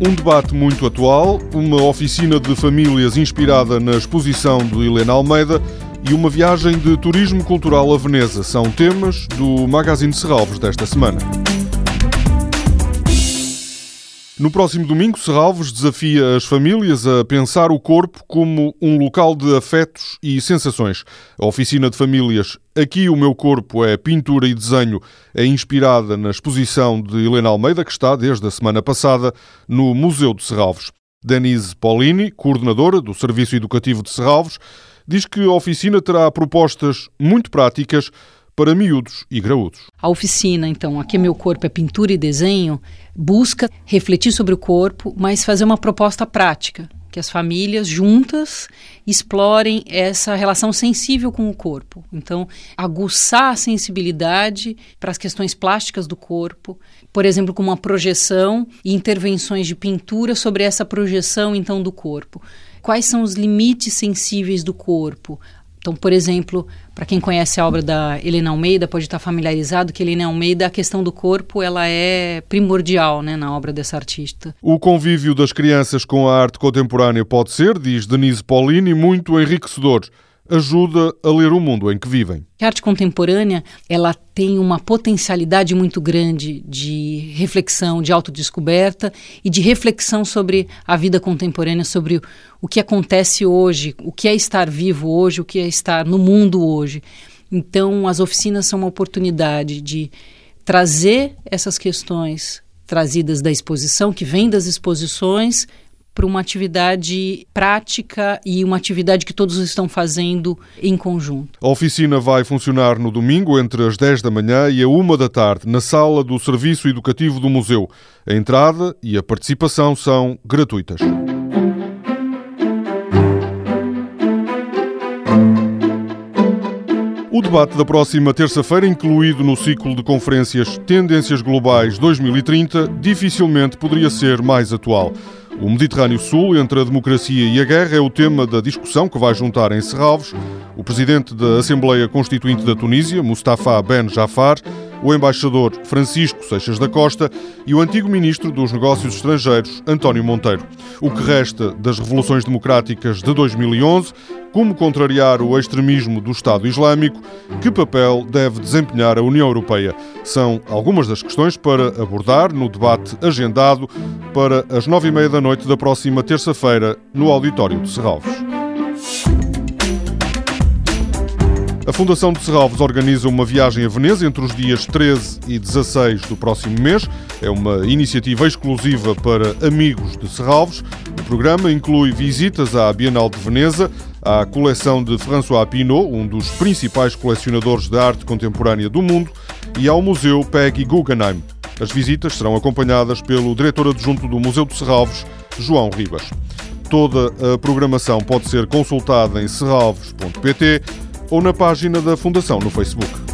Um debate muito atual, uma oficina de famílias inspirada na exposição de Helena Almeida e uma viagem de turismo cultural a Veneza são temas do Magazine Serralves desta semana. No próximo domingo, Serralves desafia as famílias a pensar o corpo como um local de afetos e sensações. A oficina de famílias Aqui o meu corpo é pintura e desenho é inspirada na exposição de Helena Almeida, que está desde a semana passada no Museu de Serralves. Denise Paulini, coordenadora do Serviço Educativo de Serralves, diz que a oficina terá propostas muito práticas para miúdos e graúdos. A oficina, então, Aqui Meu Corpo é Pintura e Desenho, busca refletir sobre o corpo, mas fazer uma proposta prática, que as famílias juntas explorem essa relação sensível com o corpo. Então, aguçar a sensibilidade para as questões plásticas do corpo, por exemplo, com uma projeção e intervenções de pintura sobre essa projeção então do corpo. Quais são os limites sensíveis do corpo? Então, por exemplo, para quem conhece a obra da Helena Almeida, pode estar familiarizado que Helena Almeida, a questão do corpo, ela é primordial né, na obra dessa artista. O convívio das crianças com a arte contemporânea pode ser, diz Denise Paulini, muito enriquecedor ajuda a ler o mundo em que vivem. A arte contemporânea, ela tem uma potencialidade muito grande de reflexão, de autodescoberta e de reflexão sobre a vida contemporânea, sobre o que acontece hoje, o que é estar vivo hoje, o que é estar no mundo hoje. Então, as oficinas são uma oportunidade de trazer essas questões trazidas da exposição, que vêm das exposições, para uma atividade prática e uma atividade que todos estão fazendo em conjunto. A oficina vai funcionar no domingo entre as 10 da manhã e a 1 da tarde na sala do Serviço Educativo do Museu. A entrada e a participação são gratuitas. O debate da próxima terça-feira, incluído no ciclo de conferências Tendências Globais 2030, dificilmente poderia ser mais atual. O Mediterrâneo Sul, entre a democracia e a guerra, é o tema da discussão que vai juntar em Serralves o presidente da Assembleia Constituinte da Tunísia, Mustafa Ben Jafar, o embaixador Francisco Seixas da Costa e o antigo ministro dos Negócios Estrangeiros, António Monteiro. O que resta das revoluções democráticas de 2011, como contrariar o extremismo do Estado Islâmico, que papel deve desempenhar a União Europeia? São algumas das questões para abordar no debate agendado para as nove e meia da noite da próxima terça-feira no auditório de Serralves. A Fundação de Serralves organiza uma viagem a Veneza entre os dias 13 e 16 do próximo mês. É uma iniciativa exclusiva para amigos de Serralves. O programa inclui visitas à Bienal de Veneza, à coleção de François Pinault, um dos principais colecionadores de arte contemporânea do mundo, e ao Museu Peggy Guggenheim. As visitas serão acompanhadas pelo diretor adjunto do Museu de Serralves, João Ribas. Toda a programação pode ser consultada em serralves.pt ou na página da Fundação no Facebook.